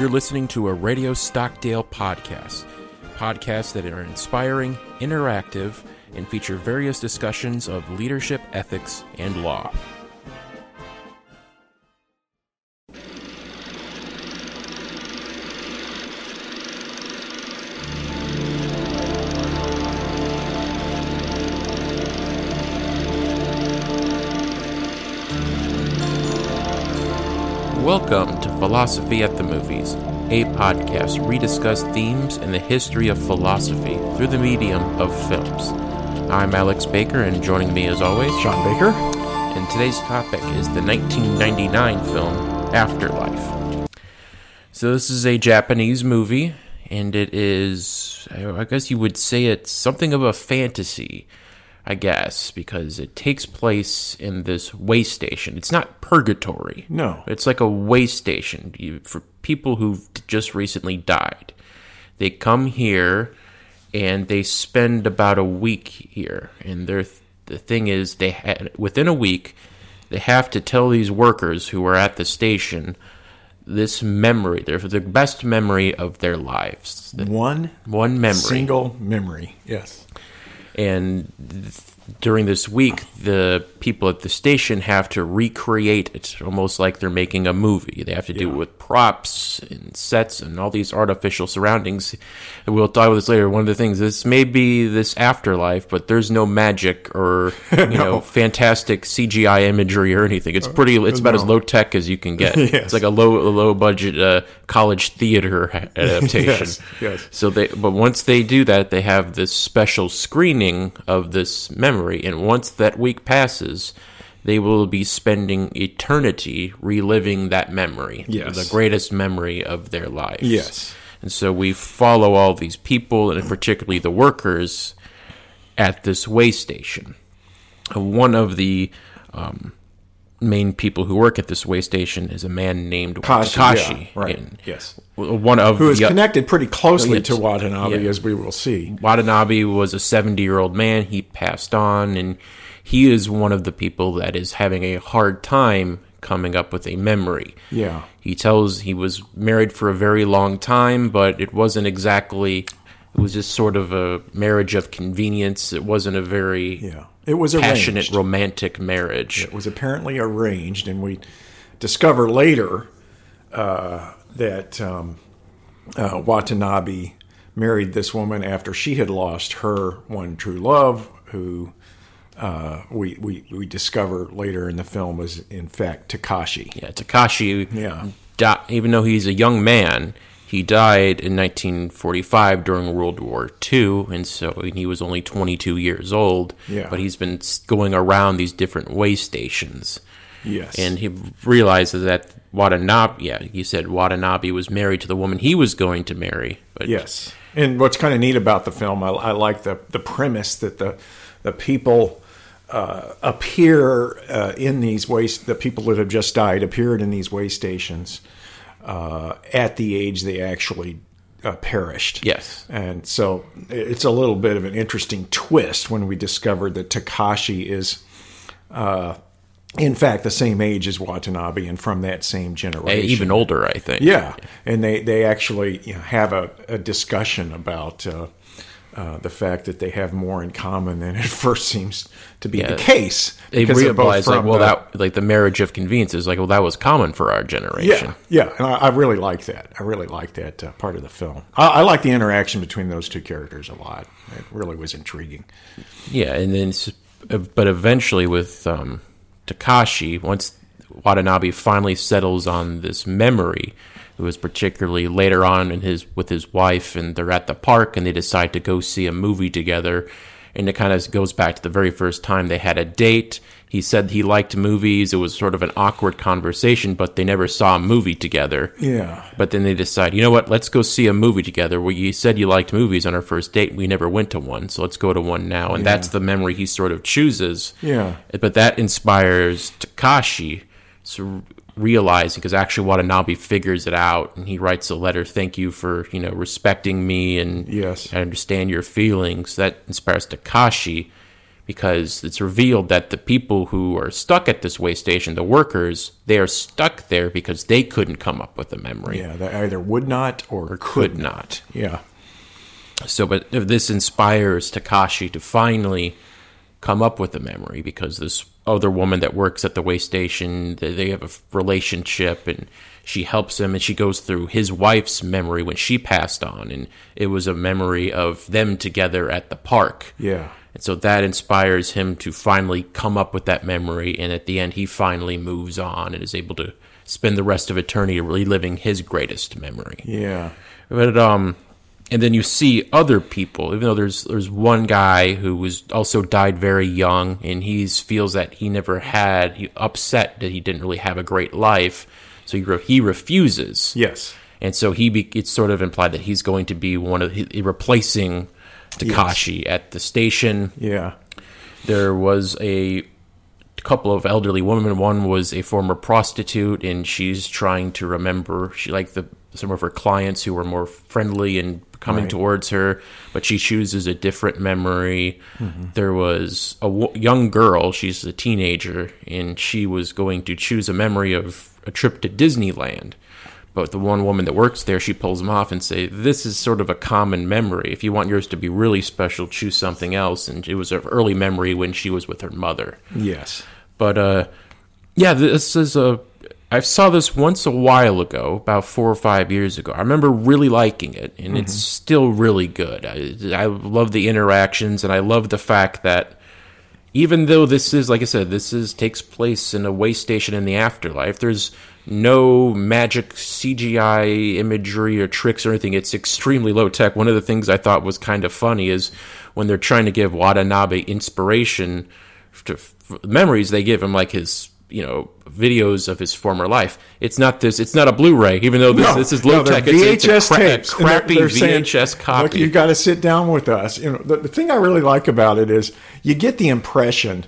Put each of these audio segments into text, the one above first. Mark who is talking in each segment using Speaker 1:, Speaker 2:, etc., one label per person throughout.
Speaker 1: You're listening to a Radio Stockdale podcast. Podcasts that are inspiring, interactive, and feature various discussions of leadership, ethics, and law. Welcome Philosophy at the Movies, a podcast we discuss themes in the history of philosophy through the medium of films. I'm Alex Baker, and joining me as always,
Speaker 2: Sean Baker.
Speaker 1: and today's topic is the 1999 film Afterlife. So, this is a Japanese movie, and it is, I guess you would say it's something of a fantasy, I guess, because it takes place in this way station. It's not purgatory.
Speaker 2: No.
Speaker 1: It's like a way station for people who've just recently died. They come here and they spend about a week here. And the thing is, they ha- within a week, they have to tell these workers who are at the station this memory, their the best memory of their lives, The
Speaker 2: One
Speaker 1: one memory
Speaker 2: single memory. Yes.
Speaker 1: And th- during this week the people at the station have to recreate it almost like they're making a movie. They have to do it with props and sets and all these artificial surroundings. And we'll talk about this later. One of the things this may be this afterlife but there's no magic or you know fantastic cgi imagery or anything. It's pretty it's about as
Speaker 2: Uh,
Speaker 1: low tech as you can get.
Speaker 2: Yes.
Speaker 1: it's like a low low budget uh, college theater adaptation
Speaker 2: Yes, yes.
Speaker 1: so they, but once they do that, they have this special screening of this memory, and once that week passes, they will be spending eternity reliving that memory,
Speaker 2: Yes.
Speaker 1: the greatest memory of their lives.
Speaker 2: Yes.
Speaker 1: and so we follow all these people, and particularly the workers, at this way station. One of the um, main people who work at this way station is a man named
Speaker 2: Kashi,
Speaker 1: Takashi.
Speaker 2: yeah, right.
Speaker 1: and
Speaker 2: Yes.
Speaker 1: one of
Speaker 2: Who is
Speaker 1: the,
Speaker 2: connected pretty closely to Watanabe,
Speaker 1: Yeah.
Speaker 2: as we will see.
Speaker 1: Watanabe was a 70 year old man. He passed on, and he is one of the people that is having a hard time coming up with a memory.
Speaker 2: Yeah.
Speaker 1: He tells he was married for a very long time, but it wasn't exactly, it was just sort of a marriage of convenience. It wasn't a very
Speaker 2: Yeah. It was a
Speaker 1: passionate,
Speaker 2: arranged.
Speaker 1: romantic marriage.
Speaker 2: It was apparently arranged, and we discover later uh, that um, uh, Watanabe married this woman after she had lost her one true love, who uh, we, we we discover later in the film was in fact Takashi.
Speaker 1: Yeah, Takashi.
Speaker 2: Yeah.
Speaker 1: di- even though he's a young man, he died in 1945 during World War II, and so he was only 22 years old.
Speaker 2: Yeah.
Speaker 1: But he's been going around these different way stations,
Speaker 2: Yes.
Speaker 1: and he realizes that Watanabe. Yeah, he said Watanabe was married to the woman he was going to marry. But
Speaker 2: Yes, and what's kind of neat about the film, I, I like the the premise that the the people uh, appear uh, in these waste. The people that have just died appeared in these way stations uh, at the age they actually uh, perished.
Speaker 1: Yes.
Speaker 2: and so it's a little bit of an interesting twist when we discover that Takashi is. Uh, in fact, the same age as Watanabe, and from that same generation.
Speaker 1: even older, I think.
Speaker 2: Yeah, and they they actually you know, have a, a discussion about uh, uh, the fact that they have more in common than it first seems to be
Speaker 1: Yeah.
Speaker 2: the case.
Speaker 1: They realize like, well,
Speaker 2: the-
Speaker 1: that like the marriage of convenience is like, well, that was common for our generation.
Speaker 2: yeah, yeah, and I, I really like that. I really like that uh, part of the film. I, I like the interaction between those two characters a lot. It really was intriguing.
Speaker 1: Yeah, and then, uh, but eventually with um, Takashi, once Watanabe finally settles on this memory, it was particularly later on in his with his wife, and they're at the park, and they decide to go see a movie together, and it kind of goes back to the very first time they had a date. He said he liked movies. It was sort of an awkward conversation, but they never saw a movie together.
Speaker 2: Yeah,
Speaker 1: But then they decide, you know what? Let's go see a movie together. Well, you said you liked movies on our first date. We never went to one, so let's go to one now. And that's the memory he sort of chooses.
Speaker 2: Yeah.
Speaker 1: But that inspires Takashi to realize because actually Watanabe figures it out and he writes a letter. Thank you for you know respecting me and
Speaker 2: Yes.
Speaker 1: I understand your feelings. That inspires Takashi. because it's revealed that the people who are stuck at this way station, the workers, they are stuck there because they couldn't come up with a memory.
Speaker 2: Yeah, they either would not or,
Speaker 1: Or
Speaker 2: could
Speaker 1: could not.
Speaker 2: Yeah.
Speaker 1: So, but this inspires Takashi to finally come up with a memory because this other woman that works at the way station, they they have a relationship and she helps him and she goes through his wife's memory when she passed on. And it was a memory of them together at the park.
Speaker 2: Yeah.
Speaker 1: And so that inspires him to finally come up with that memory. And at the end, he finally moves on and is able to spend the rest of eternity reliving his greatest memory.
Speaker 2: Yeah.
Speaker 1: But um, and then you see other people. Even though there's there's one guy who was also died very young, and he feels that he never had he upset that he didn't really have a great life, so he re- he refuses.
Speaker 2: Yes.
Speaker 1: And so he be, it's sort of implied that he's going to be one of he, replacing Takashi at the station
Speaker 2: Yeah.
Speaker 1: there was a couple of elderly women. One was a former prostitute, and she's trying to remember. She like the some of her clients who were more friendly and coming
Speaker 2: Right.
Speaker 1: towards her, but she chooses a different memory. There was a w- young girl. She's a teenager, and she was going to choose a memory of a trip to Disneyland. But the one woman that works there, she pulls them off and say, "This is sort of a common memory. If you want yours to be really special, choose something else." And it was an early memory when she was with her mother.
Speaker 2: Yes.
Speaker 1: But uh, yeah, this is a. I saw this once a while ago, about four or five years ago. I remember really liking it, and mm-hmm. it's still really good. I, I love the interactions, and I love the fact that even though this is, like I said, this is takes place in a way station in the afterlife. There's no magic CGI imagery or tricks or anything. It's extremely low tech. One of the things I thought was kind of funny is when they're trying to give Watanabe inspiration to f- memories, they give him like his you know videos of his former life. It's not this. It's not a Blu-ray, even though this,
Speaker 2: No,
Speaker 1: this is low
Speaker 2: they're
Speaker 1: tech. It's, it's
Speaker 2: VHS
Speaker 1: a, cra- a
Speaker 2: tapes. they're-
Speaker 1: crappy
Speaker 2: they're saying,
Speaker 1: VHS copy.
Speaker 2: Look, you got to sit down with us. You know, the, the thing I really like about it is you get the impression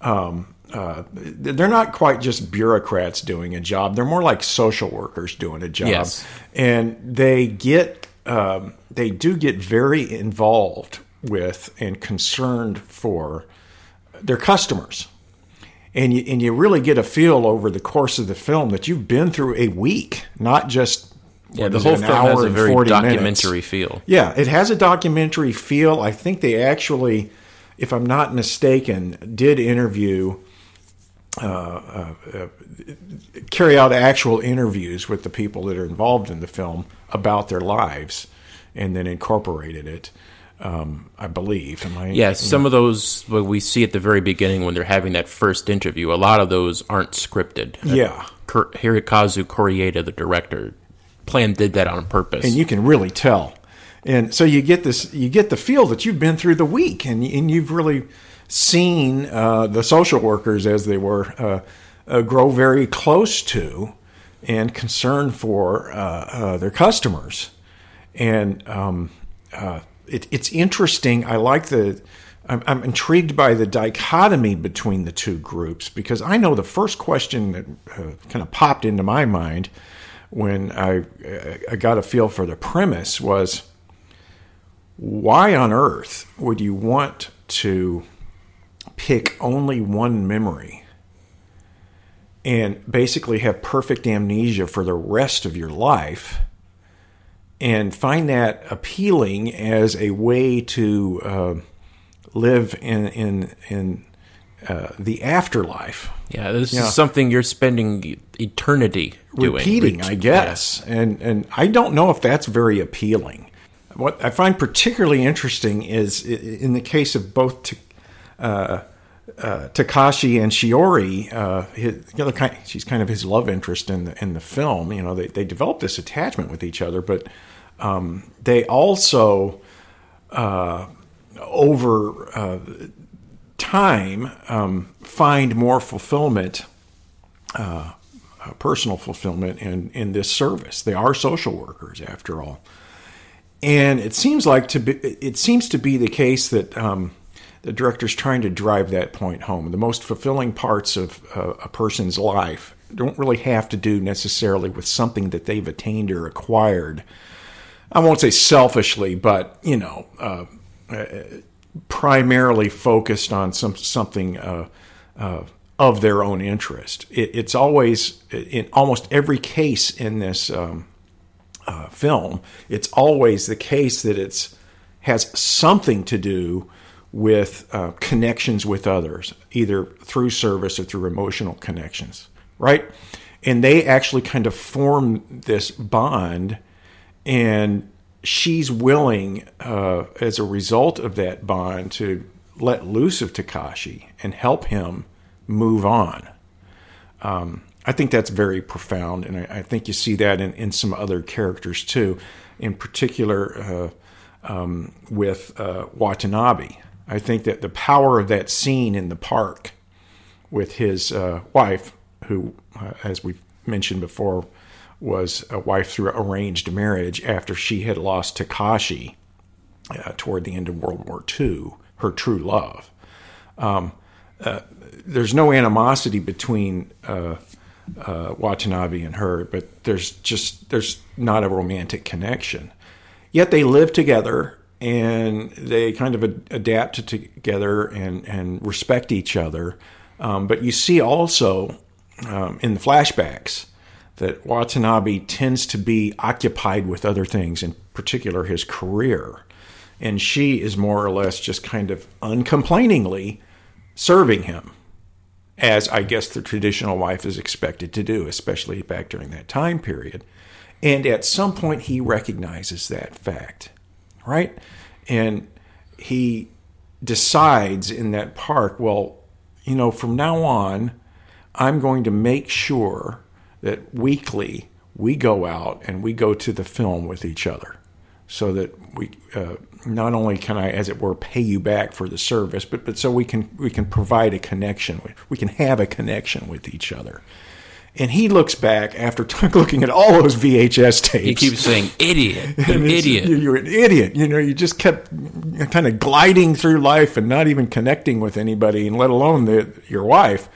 Speaker 2: um, uh, they're not quite just bureaucrats doing a job. They're more like social workers doing a job,
Speaker 1: Yes.
Speaker 2: and they get um, they do get very involved with and concerned for their customers and you and you really get a feel over the course of the film that you've been through a week, not just
Speaker 1: yeah, the whole
Speaker 2: it,
Speaker 1: film has a very documentary
Speaker 2: minutes.
Speaker 1: feel.
Speaker 2: Yeah, it has a documentary feel. I think they actually, if I'm not mistaken, did interview. Uh, uh, uh, carry out actual interviews with the people that are involved in the film about their lives, and then incorporated it. Um, I believe. Am I?
Speaker 1: Yeah, some of those what we see at the very beginning when they're having that first interview, a lot of those aren't scripted.
Speaker 2: Yeah.
Speaker 1: Hirokazu Koreeda, the director, planned did that on purpose.
Speaker 2: and you can really tell. And so you get this, you get the feel that you've been through the week, and and you've really seen uh, the social workers as they were uh, uh, grow very close to and concerned for uh, uh, their customers. And um, uh, it, it's interesting. I like the. I'm, I'm intrigued by the dichotomy between the two groups because I know the first question that uh, kind of popped into my mind when I, I got a feel for the premise was why on earth would you want to pick only one memory and basically have perfect amnesia for the rest of your life and find that appealing as a way to uh, live in in in uh, the afterlife
Speaker 1: yeah, this
Speaker 2: Yeah.
Speaker 1: is something you're spending eternity doing.
Speaker 2: repeating, I guess. And and I don't know if that's very appealing. What I find particularly interesting is in the case of both uh, uh, Takashi and Shiori. Uh, his, you know, kind, she's kind of his love interest in the in the film. You know, they they develop this attachment with each other, but um, they also uh, over uh, time um, find more fulfillment uh, personal fulfillment in, in this service. They are social workers, after all, and it seems like to be it seems to be the case that um, the director's trying to drive that point home. The most fulfilling parts of uh, a person's life don't really have to do necessarily with something that they've attained or acquired. I won't say selfishly, but you know, uh, primarily focused on some something uh, uh, of their own interest. It, it's always in almost every case in this um, uh, film. It's always the case that it's has something to do with uh, connections with others, either through service or through emotional connections, right? And they actually kind of form this bond, and she's willing, uh, as a result of that bond, to let loose of Takashi and help him move on. Um, I think that's very profound, and I, I, think you see that in, in some other characters too, in particular uh, um, with uh, Watanabe. I think that the power of that scene in the park with his uh, wife, who, uh, as we've mentioned before, was a wife through arranged marriage after she had lost Takashi uh, toward the end of World War II, her true love. Um, uh, there's no animosity between uh, uh, Watanabe and her, but there's just there's not a romantic connection. Yet they live together and they kind of adapt together and and respect each other. Um, but you see also um, in the flashbacks that Watanabe tends to be occupied with other things, in particular his career. And she is more or less just kind of uncomplainingly serving him, as I guess the traditional wife is expected to do, especially back during that time period. And at some point, he recognizes that fact, right? And he decides in that park, well, you know, from now on, I'm going to make sure that weekly we go out and we go to the film with each other so that we uh, not only can I, as it were, pay you back for the service, but but so we can we can provide a connection. We can have a connection with each other. And he looks back after t- looking at all those VHS tapes.
Speaker 1: He keeps saying, "Idiot, idiot,
Speaker 2: you're an idiot." You know, you just kept kind of gliding through life and not even connecting with anybody, and let alone the, your wife.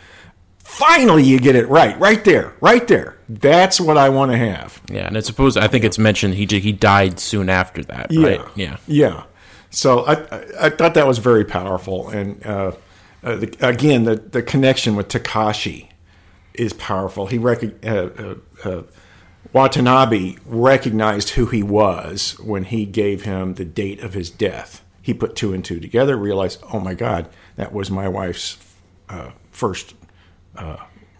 Speaker 2: Finally you get it right. Right there. Right there. That's what i want to have.
Speaker 1: Yeah and I suppose i think it's mentioned he he died soon after that
Speaker 2: yeah.
Speaker 1: right? yeah.
Speaker 2: Yeah. So i i thought that was very powerful and uh, uh, the, again the the connection with takashi is powerful he rec- uh, uh, uh, watanabe recognized who he was when he gave him the date of his death he put two and two together realized oh my god that was my wife's uh, first uh,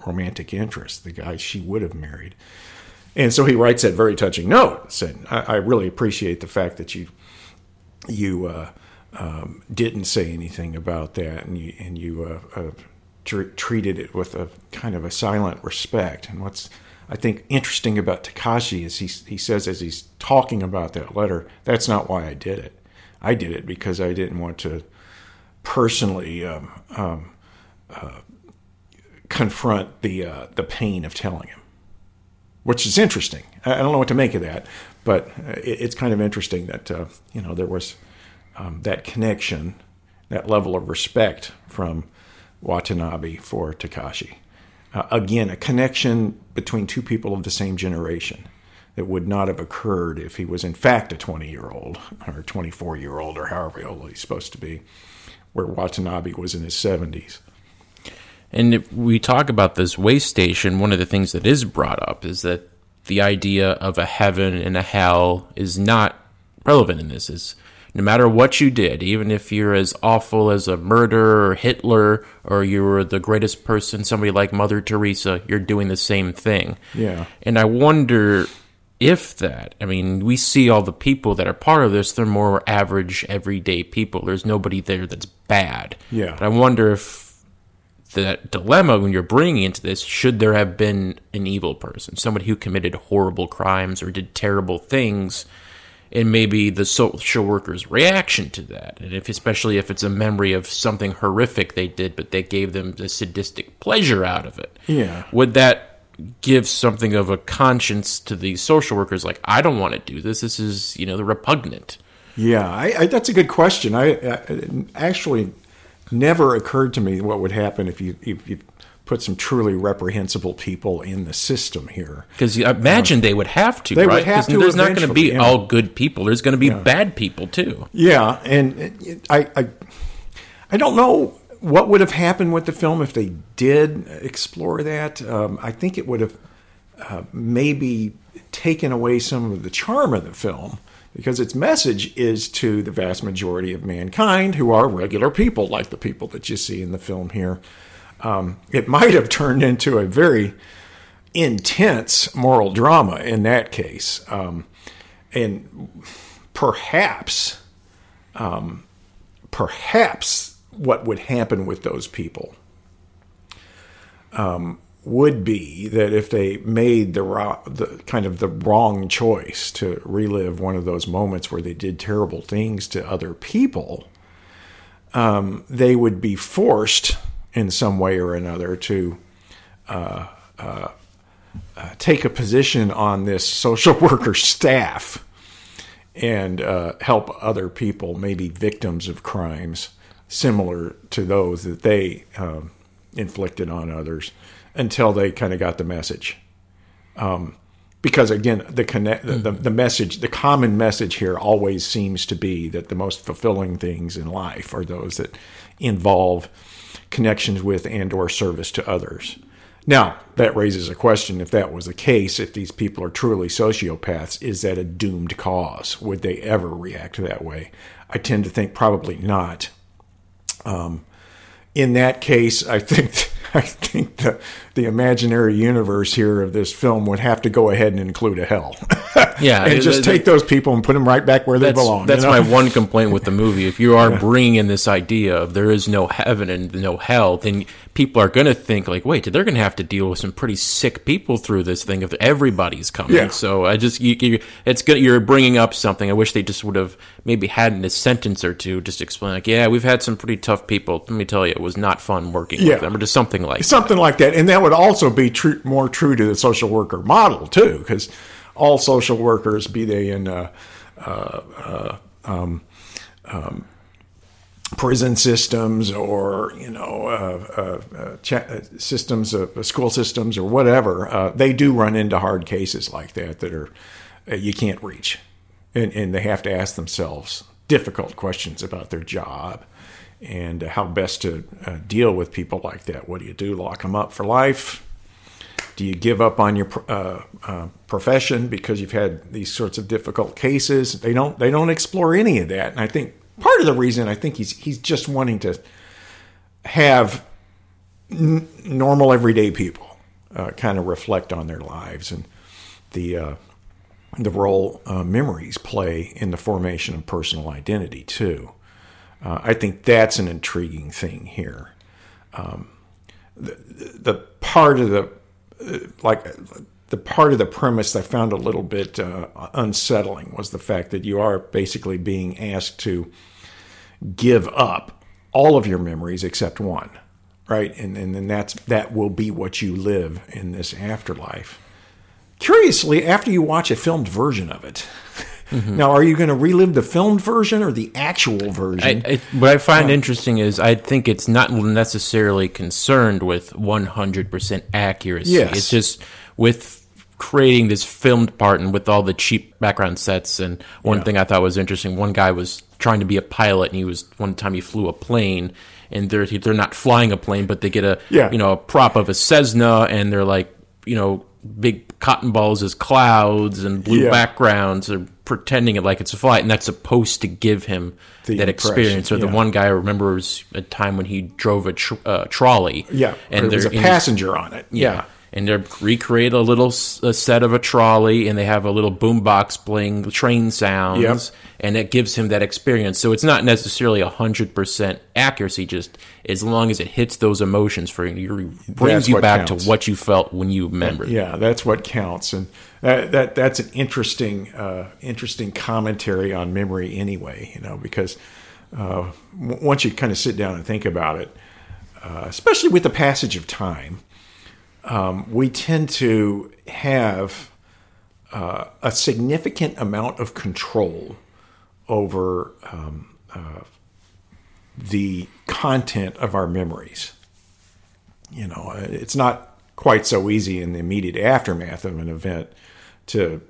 Speaker 2: romantic interest, the guy she would have married. And so he writes that very touching note, saying, "I, I really appreciate the fact that you you uh, um, didn't say anything about that, and you and you uh, uh, tr- treated it with a kind of a silent respect." And what's I think interesting about Takashi is he he says as he's talking about that letter, that's not why I did it. I did it because I didn't want to personally um, um, uh, confront the uh, the pain of telling him, which is interesting. I don't know what to make of that, but it's kind of interesting that uh, you know there was um, that connection, that level of respect from Watanabe for Takashi. Uh, again, a connection between two people of the same generation that would not have occurred if he was in fact a 20 year old or 24 year old or however old he's supposed to be, where Watanabe was in his 70s.
Speaker 1: And if we talk about this way station, one of the things that is brought up is that the idea of a heaven and a hell is not relevant in this. Is no matter what you did, even if you're as awful as a murderer or Hitler, or you were the greatest person, somebody like Mother Teresa, you're doing the same thing.
Speaker 2: Yeah.
Speaker 1: And I wonder if that, I mean, we see all the people that are part of this, they're more average, everyday people. There's nobody there that's bad.
Speaker 2: Yeah.
Speaker 1: But I wonder if that dilemma when you're bringing into this should there have been an evil person, somebody who committed horrible crimes or did terrible things, and maybe the social worker's reaction to that, and if especially if it's a memory of something horrific they did, but they gave them the sadistic pleasure out of it.
Speaker 2: Yeah,
Speaker 1: would that give something of a conscience to the social workers? Like, I don't want to do this. This is you know the repugnant.
Speaker 2: Yeah, I, I, that's a good question. I, I actually never occurred to me what would happen if you if you put some truly reprehensible people in the system here.
Speaker 1: Because you imagine they would have to,
Speaker 2: They would
Speaker 1: right?
Speaker 2: have
Speaker 1: 'Cause
Speaker 2: to
Speaker 1: there's not going to be
Speaker 2: yeah.
Speaker 1: all good people. There's going to be bad people too.
Speaker 2: Yeah, and I, I, I don't know what would have happened with the film if they did explore that. Um, I think it would have uh, maybe taken away some of the charm of the film because its message is to the vast majority of mankind who are regular people, like the people that you see in the film here. Um, it might have turned into a very intense moral drama in that case. Um, and perhaps, um, perhaps what would happen with those people um, would be that if they made the, the kind of the wrong choice to relive one of those moments where they did terrible things to other people, um, they would be forced in some way or another to uh, uh, uh, take a position on this social worker staff and uh, help other people, maybe victims of crimes similar to those that they um, inflicted on others, until they kind of got the message. Um, because again, the connect, the, the, the message, the common message here always seems to be that the most fulfilling things in life are those that involve connections with and or service to others. Now, that raises a question if that was the case, if these people are truly sociopaths, is that a doomed cause? Would they ever react that way? I tend to think probably not. Um, in that case, I think I think the the imaginary universe here of this film would have to go ahead and include a hell.
Speaker 1: Yeah,
Speaker 2: and just take those people and put them right back where they
Speaker 1: That's,
Speaker 2: belong.
Speaker 1: that's
Speaker 2: you know?
Speaker 1: my one complaint with the movie. If you are bringing in this idea of there is no heaven and no hell, then people are going to think like, wait, they're going to have to deal with some pretty sick people through this thing if everybody's coming.
Speaker 2: Yeah.
Speaker 1: So I just, you, you, it's good. You're bringing up something. I wish they just would have maybe had in a sentence or two just explain like, yeah, we've had some pretty tough people. Let me tell you, it was not fun working
Speaker 2: Yeah.
Speaker 1: with them, or just something like. that.
Speaker 2: something like that, and that would also be more true to the social worker model too, because all social workers, be they in uh, uh, um, um, prison systems or you know uh, uh, uh, cha- uh, systems, uh, school systems, or whatever, uh, they do run into hard cases like that that are you can't reach, and, and they have to ask themselves difficult questions about their job and how best to uh, deal with people like that. What do you do? Lock them up for life? Do you give up on your uh, uh, profession because you've had these sorts of difficult cases? They don't. They don't explore any of that, and I think part of the reason I think he's he's just wanting to have n- normal everyday people uh, kind of reflect on their lives and the uh, the role uh, memories play in the formation of personal identity too. Uh, I think that's an intriguing thing here. Um, the, the part of the uh, like the part of the premise I found a little bit uh, unsettling was the fact that you are basically being asked to give up all of your memories except one, right? And and then that's that will be what you live in this afterlife. Curiously, after you watch a filmed version of it, Mm-hmm. now are you going to relive the filmed version or the actual version?
Speaker 1: I, I, what I find interesting is I think it's not necessarily concerned with 100% accuracy.
Speaker 2: Yes.
Speaker 1: It's just with creating this filmed part and with all the cheap background sets. And one
Speaker 2: Yeah.
Speaker 1: thing I thought was interesting, one guy was trying to be a pilot, and he was one time he flew a plane. And they're they're not flying a plane, but they get a
Speaker 2: Yeah.
Speaker 1: you know a prop of a Cessna, and they're like you know big cotton balls as clouds and blue
Speaker 2: Yeah.
Speaker 1: backgrounds. They're pretending it like it's a flight, and that's supposed to give him
Speaker 2: The
Speaker 1: that experience. Or the
Speaker 2: yeah.
Speaker 1: one guy I remember was a time when he drove a tr- uh, trolley.
Speaker 2: yeah,
Speaker 1: and
Speaker 2: there's a passenger on it.
Speaker 1: Yeah. And they recreate a little a set of a trolley, and they have a little boombox playing train sounds,
Speaker 2: Yep.
Speaker 1: and it gives him that experience. So it's not necessarily hundred percent accuracy, just as long as it hits those emotions for you, brings you back
Speaker 2: counts.
Speaker 1: to what you felt when you remembered.
Speaker 2: Yeah, that's what counts, and that, that that's an interesting uh, interesting commentary on memory, anyway. You know, because uh, once you kind of sit down and think about it, uh, especially with the passage of time, um, we tend to have uh, a significant amount of control over um, uh, the content of our memories. you know, it's not quite so easy in the immediate aftermath of an event to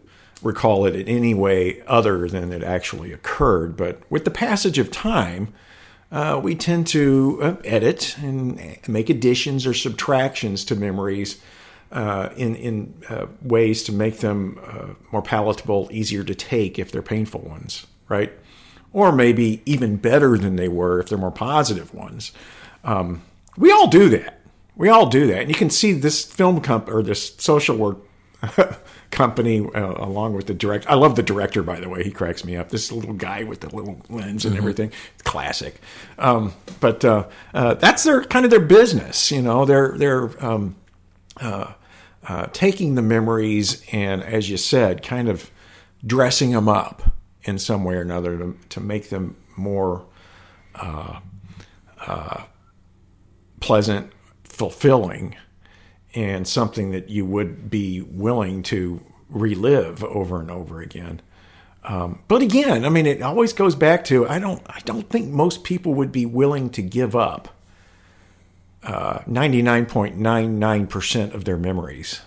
Speaker 2: recall it in any way other than it actually occurred. But with the passage of time, uh, we tend to uh, edit and make additions or subtractions to memories uh, in in uh, ways to make them uh, more palatable, easier to take if they're painful ones, right? Or maybe even better than they were if they're more positive ones. Um, we all do that. We all do that, and you can see this film comp or this social work company uh, along with the director. I love the director, by the way. He cracks me up. This little guy with the little lens and mm-hmm. everything. Classic. Um, but uh, uh, that's their kind of their business. You know, they're they're um, uh, uh, taking the memories and, as you said, kind of dressing them up in some way or another to, to make them more uh, pleasant, fulfilling and something that you would be willing to relive over and over again. Um, but again, I mean, it always goes back to I don't I don't think most people would be willing to give up uh, ninety nine point nine nine percent of their memories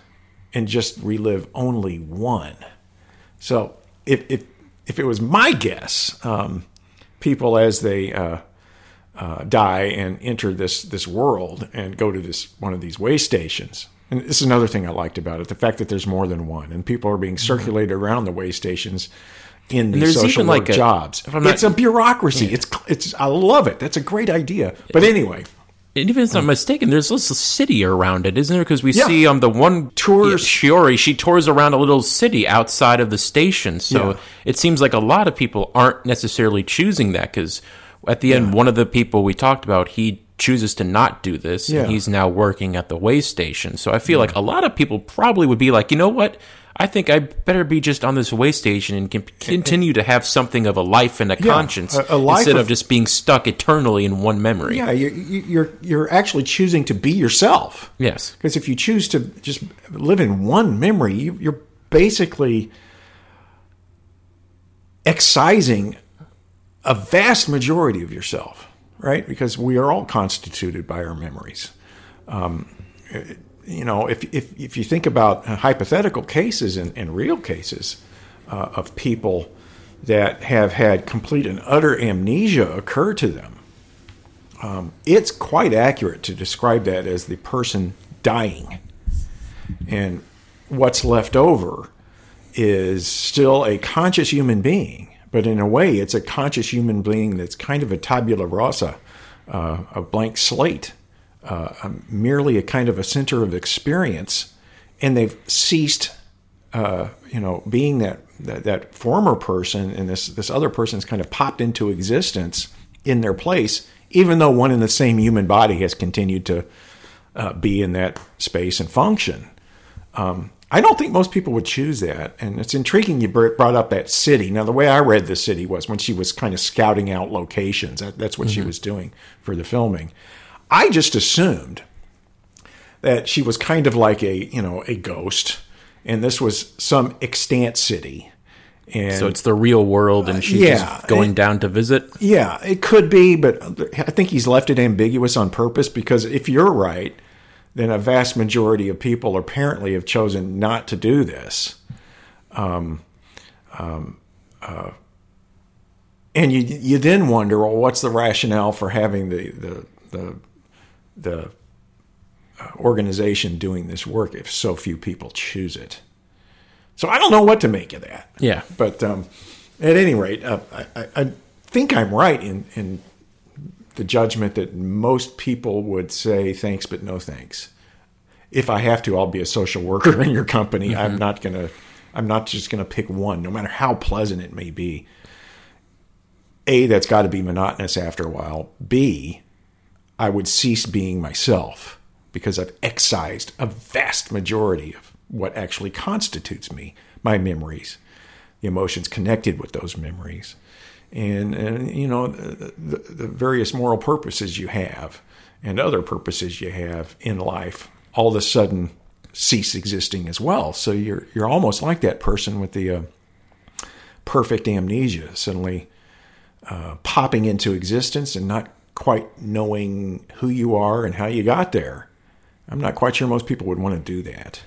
Speaker 2: and just relive only one. So if if if it was my guess, um, people as they uh, uh, die and enter this this world and go to this one of these way stations. And this is another thing I liked about it: the fact that there's more than one, and people are being mm-hmm. circulated mm-hmm. around the way stations in these social work like a, jobs. Not, it's a bureaucracy. Yeah. It's it's I love it. That's a great idea. But anyway,
Speaker 1: and even if I'm not mistaken, there's a little city around it, isn't there? Because we yeah. see on um, the one tours yeah, Shiori, she tours around a little city outside of the station. So yeah. it seems like a lot of people aren't necessarily choosing that because at the end, one of the people we talked about, he chooses to not do this, yeah. and he's now working at the way station. So I feel yeah. like a lot of people probably would be like, you know what? I think I better be just on this way station and can continue to have something of a life and a yeah, conscience a, a instead of, of, just being stuck eternally in one memory.
Speaker 2: Yeah, you're you're, you're actually choosing to be yourself.
Speaker 1: Yes,
Speaker 2: because if you choose to just live in one memory, you, you're basically excising a vast majority of yourself, right? Because we are all constituted by our memories. Um, you know, if, if, if you think about hypothetical cases and, and real cases uh, of people that have had complete and utter amnesia occur to them, um, it's quite accurate to describe that as the person dying. And what's left over is still a conscious human being but in a way, it's a conscious human being that's kind of a tabula rasa, uh, a blank slate, uh, a, merely a kind of a center of experience, and they've ceased, uh, you know, being that, that, that former person, and this this other person's kind of popped into existence in their place, even though one in the same human body has continued to uh, be in that space and function. Um, I don't think most people would choose that. And it's intriguing you brought up that city. Now, the way I read the city was when she was kind of scouting out locations. that's what mm-hmm. she was doing for the filming. I just assumed that she was kind of like a, you know, a ghost. And this was some extant city.
Speaker 1: And, so it's the real world, and she's yeah, going it, down to visit.
Speaker 2: Yeah, it could be, but I think he's left it ambiguous on purpose because if you're right, then a vast majority of people apparently have chosen not to do this. Um, um, uh, and you you then wonder, well, what's the rationale for having the the the, the uh, organization doing this work if so few people choose it? So I don't know what to make of that.
Speaker 1: Yeah,
Speaker 2: but um, at any rate, uh, I, I, think I'm right in in the judgment that most people would say thanks but no thanks. If I have to, I'll be a social worker in your company. Mm-hmm. I'm not gonna. I'm not just gonna pick one, no matter how pleasant it may be. A, that's got to be monotonous after a while. B, I would cease being myself because I've excised a vast majority of what actually constitutes me, my memories, the emotions connected with those memories and, and you know the, the, various moral purposes you have and other purposes you have in life all of a sudden cease existing as well. So you're you're almost like that person with the uh, perfect amnesia, suddenly uh, popping into existence and not quite knowing who you are and how you got there. I'm not quite sure most people would want to do that.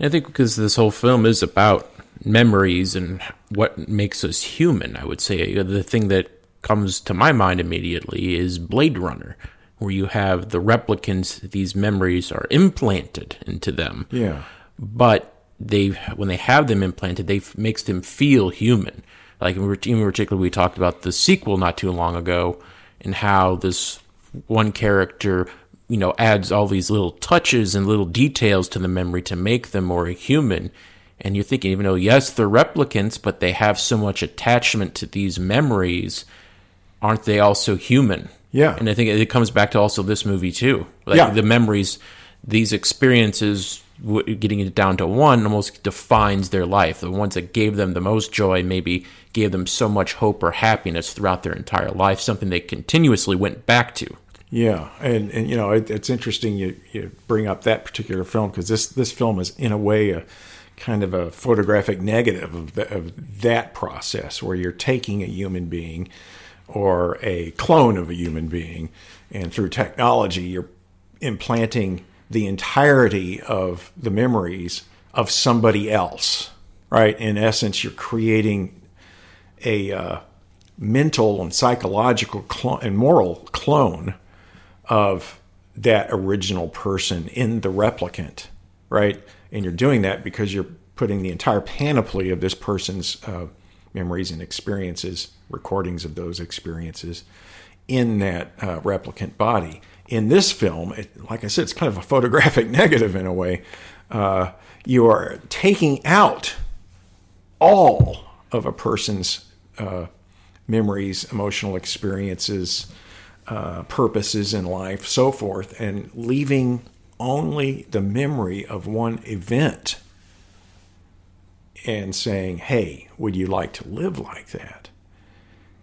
Speaker 1: I think because this whole film is about memories and what makes us human, I would say the thing that comes to my mind immediately is Blade Runner, where you have the replicants, these memories are implanted into them.
Speaker 2: Yeah.
Speaker 1: But they, when they have them implanted, they makes them feel human. Like in particular, we talked about the sequel not too long ago, and how this one character you know adds all these little touches and little details to the memory to make them more human and you're thinking even though yes they're replicants but they have so much attachment to these memories aren't they also human?
Speaker 2: Yeah.
Speaker 1: And i think it comes back to also this movie too. Like
Speaker 2: yeah.
Speaker 1: the memories these experiences getting it down to one almost defines their life. The ones that gave them the most joy maybe gave them so much hope or happiness throughout their entire life something they continuously went back to.
Speaker 2: Yeah, and and you know it, it's interesting you, you bring up that particular film because this this film is in a way a kind of a photographic negative of, the, of that process where you're taking a human being or a clone of a human being and through technology you're implanting the entirety of the memories of somebody else right in essence you're creating a uh, mental and psychological and moral clone of that original person in the replicant, right? And you're doing that because you're putting the entire panoply of this person's uh, memories and experiences, recordings of those experiences, in that uh, replicant body. In this film, it, like I said, it's kind of a photographic negative in a way. Uh, you are taking out all of a person's uh, memories, emotional experiences, uh, purposes in life, so forth, and leaving only the memory of one event and saying, hey, would you like to live like that?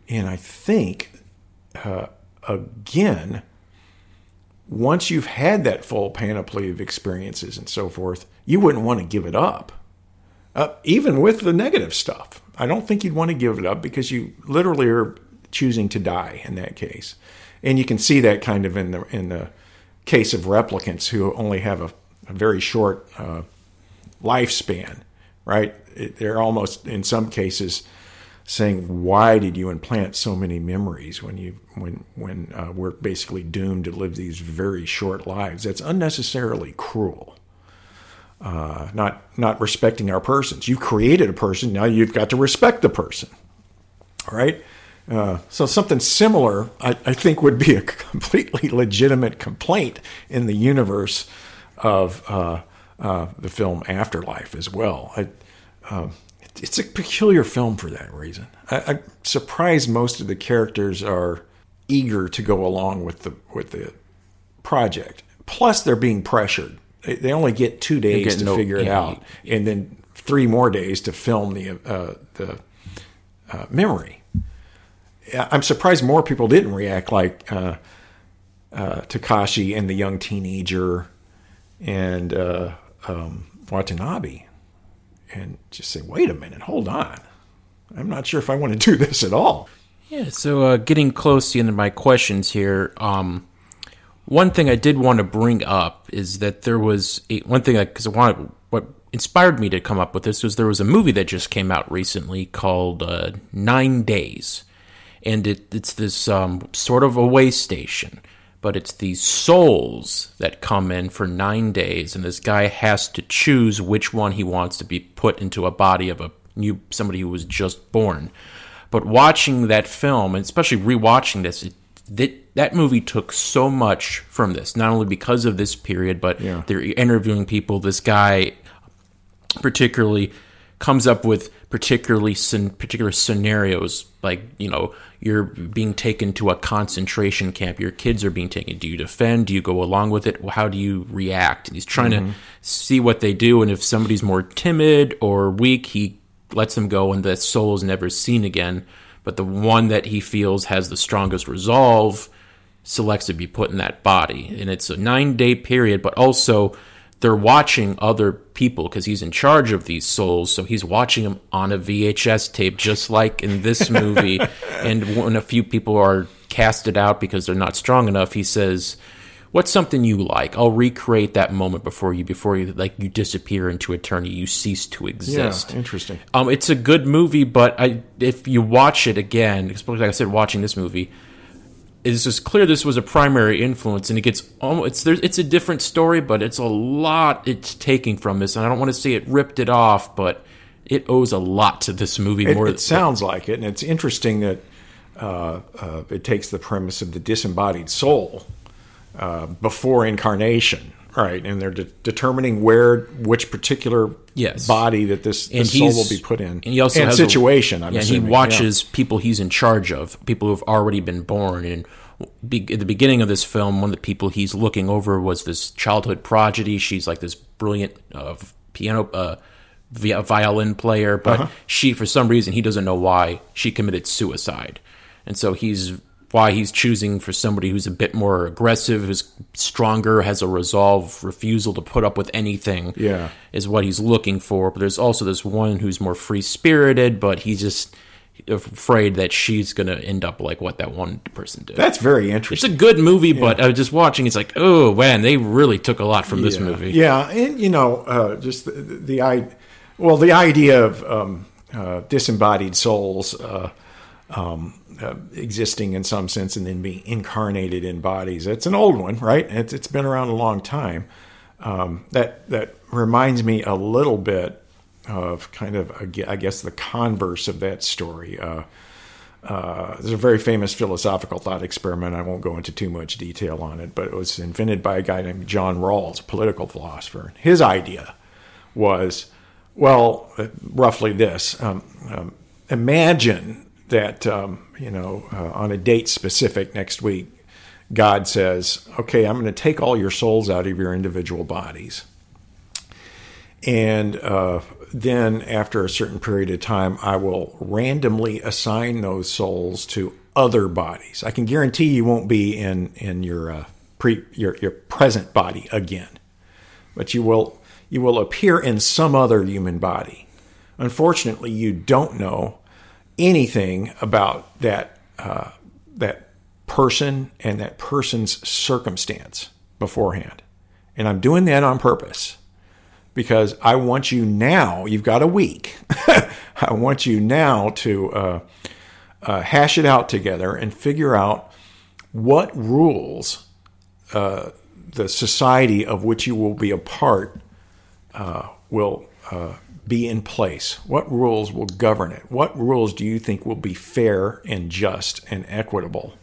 Speaker 2: And I think, uh, again, once you've had that full panoply of experiences and so forth, you wouldn't want to give it up. Uh, even with the negative stuff, I don't think you'd want to give it up because you literally are choosing to die in that case and you can see that kind of in the in the case of replicants who only have a, a very short uh, lifespan, right? It, they're almost in some cases saying, "Why did you implant so many memories when you when when uh, we're basically doomed to live these very short lives?" That's unnecessarily cruel. Uh, not not respecting our persons. You've created a person. Now you've got to respect the person. All right. Uh, so something similar, I, I, think, would be a completely legitimate complaint in the universe of uh, uh, the film Afterlife as well. I, um, it's a peculiar film for that reason. I, I'm surprised most of the characters are eager to go along with the with the project. Plus, they're being pressured. They, they only get two days to no, figure it out, and then three more days to film the uh, the uh, memory I'm surprised more people didn't react like uh, uh, Takashi and the young teenager and uh, um, Watanabe, and just say, "Wait a minute, hold on. I'm not sure if I want to do this at all."
Speaker 1: Yeah. So, uh, getting close to the end of my questions here. Um, one thing I did want to bring up is that there was a, one thing because I wanted what inspired me to come up with this was there was a movie that just came out recently called uh, Nine Days and it, it's this um, sort of a way station but it's these souls that come in for nine days, and this guy has to choose which one he wants to be put into a body of a new somebody who was just born. But watching that film, and especially rewatching this, it, that that movie took so much from this, not only because of this period, but yeah. they're interviewing people. This guy, particularly, comes up with particularly particular scenarios like you know you're being taken to a concentration camp your kids are being taken do you defend do you go along with it how do you react? And he's trying mm-hmm. to see what they do and if somebody's more timid or weak he lets them go and the soul is never seen again. But the one that he feels has the strongest resolve selects to be put in that body. And it's a nine day period but also they're watching other people because he's in charge of these souls. So he's watching them on a VHS tape, just like in this movie. and when a few people are casted out because they're not strong enough, he says, what's something you like? I'll recreate that moment before you before you like you disappear into eternity. You cease to exist."
Speaker 2: Yeah, interesting.
Speaker 1: Um, it's a good movie, but I if you watch it again, especially like I said, watching this movie, it's just clear this was a primary influence, and it gets almost it's there's it's a different story, but it's a lot it's taking from this, and I don't want to say it ripped it off, but it owes a lot to this movie
Speaker 2: It,
Speaker 1: more.
Speaker 2: it sounds like it, and it's interesting that uh, uh, it takes the premise of the disembodied soul uh, before incarnation, right? And they're de- determining where, which particular
Speaker 1: Yes.
Speaker 2: body that this,
Speaker 1: and
Speaker 2: this soul will be put in,
Speaker 1: And he also
Speaker 2: and
Speaker 1: has a-
Speaker 2: situation. I'm
Speaker 1: yeah, and
Speaker 2: assuming.
Speaker 1: he
Speaker 2: yeah.
Speaker 1: watches people he's in charge of, people who have already been born. And be, at the beginning of this film, one of the people he's looking over was this childhood prodigy. She's like this brilliant uh, piano, uh, violin player, but
Speaker 2: Uh-huh.
Speaker 1: she, for some reason, he doesn't know why she committed suicide, and so he's why he's choosing for somebody who's a bit more aggressive, who's stronger, has a resolve, refusal to put up with anything
Speaker 2: Yeah.
Speaker 1: is what he's looking for. But there's also this one who's more free spirited, but he's just afraid that she's going to end up like what that one person did.
Speaker 2: That's very interesting.
Speaker 1: it's a good movie, but I was just watching. It's like, oh man, they really took a lot from this movie.
Speaker 2: Yeah, and you know, uh, just the, the i well, the idea of um, uh, disembodied souls uh, um, uh, existing in some sense and then being incarnated in bodies. It's an old one, right? It's, it's been around a long time. Um, that that reminds me a little bit of kind of I guess the converse of that story. Uh, uh, there's a very famous philosophical thought experiment. I won't go into too much detail on it, but it was invented by a guy named John Rawls, a political philosopher. His idea was, well, uh, roughly this: um, um, imagine that um, you know uh, on a date specific next week, God says, "Okay, I'm going to take all your souls out of your individual bodies." And uh, then, after a certain period of time, I will randomly assign those souls to other bodies. I can guarantee you won't be in in your uh, pre your your present body again, but you will you will appear in some other human body. Unfortunately, you don't know anything about that uh, that person and that person's circumstance beforehand, and I'm doing that on purpose because I want you now. You've got a week. I want you now to uh, uh, hash it out together and figure out what rules uh, the society of which you will be a part uh, will uh, be in place. What rules will govern it? What rules do you think will be fair and just and equitable?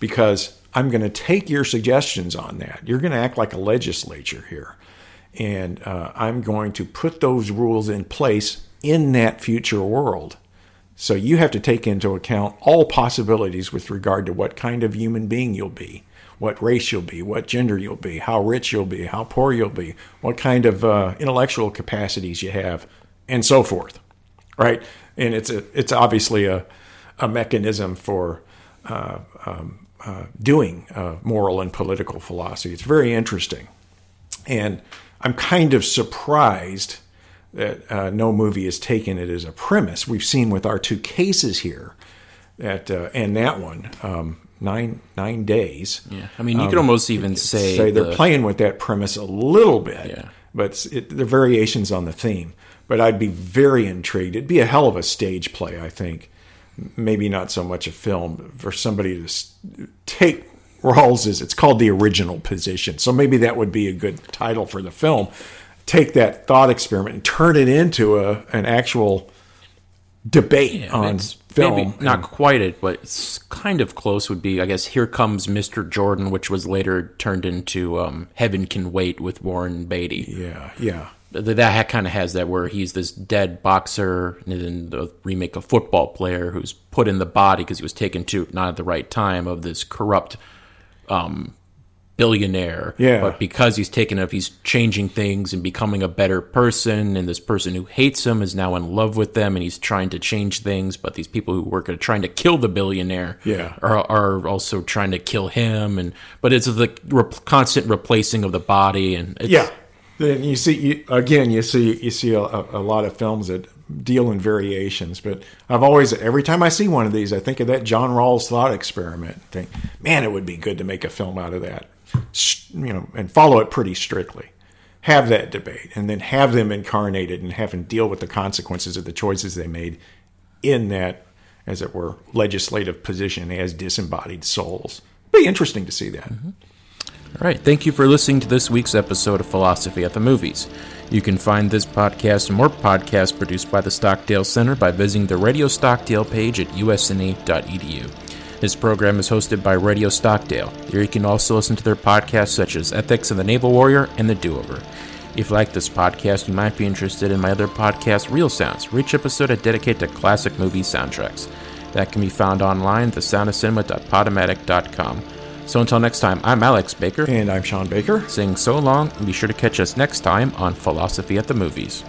Speaker 2: Because I'm going to take your suggestions on that. You're going to act like a legislature here and uh, I'm going to put those rules in place in that future world. So you have to take into account all possibilities with regard to what kind of human being you'll be, what race you'll be, what gender you'll be, how rich you'll be, how poor you'll be, what kind of uh, intellectual capacities you have, and so forth. Right? And it's a, it's obviously a, a mechanism for uh, um, uh, doing uh, moral and political philosophy. It's very interesting. And I'm kind of surprised that uh, no movie has taken it as a premise. We've seen with our two cases here that uh, and that one um, nine nine days.
Speaker 1: Yeah. I mean, you could um, almost even say,
Speaker 2: Say they're
Speaker 1: the-
Speaker 2: playing with that premise a little bit,
Speaker 1: Yeah.
Speaker 2: but it, the variations on the theme. But I'd be very intrigued. It'd be a hell of a stage play, I think. Maybe not so much a film for somebody to take Rawls's. It's called the original position, so maybe that would be a good title for the film. Take that thought experiment and turn it into a an actual debate on
Speaker 1: It's
Speaker 2: film.
Speaker 1: Maybe not quite it, but it's kind of close. Would be, I guess, Here Comes Mr. Jordan, which was later turned into um, Heaven Can Wait with Warren Beatty.
Speaker 2: yeah, yeah.
Speaker 1: Th- That kind of has that where he's this dead boxer, and then the remake a football player who's put in the body because he was taken to not at the right time of this corrupt um, billionaire.
Speaker 2: Yeah.
Speaker 1: But because he's taken up, he's changing things and becoming a better person. And this person who hates him is now in love with them, and he's trying to change things. But these people who work at trying to kill the billionaire,
Speaker 2: Yeah.
Speaker 1: are, are also trying to kill him. And but it's the re- constant replacing of the body, and it's,
Speaker 2: Yeah. Then you see you, again. You see you see a, a lot of films that deal in variations, but I've always every time I see one of these, I think of that John Rawls thought experiment. Think, man, it would be good to make a film out of that. you know, and follow it pretty strictly. Have that debate, and then have them incarnated and have them deal with the consequences of the choices they made in that, as it were, legislative position as disembodied souls. Be interesting to see that.
Speaker 1: Mm-hmm. All right. Thank you for listening to this week's episode of Philosophy at the Movies. You can find this podcast and more podcasts produced by the Stockdale Center by visiting the Radio Stockdale page at usna.edu. This program is hosted by Radio Stockdale. Here you can also listen to their podcasts such as Ethics of the Naval Warrior and The Do Over. If you like this podcast, you might be interested in my other podcast, Real Sounds, where each episode I dedicate to classic movie soundtracks. That can be found online at thesoundofcinema.podomatic.com. So until next time, I'm Alex Baker.
Speaker 2: And I'm Sean Baker.
Speaker 1: Saying so long, and be sure to catch us next time on Philosophy at the Movies.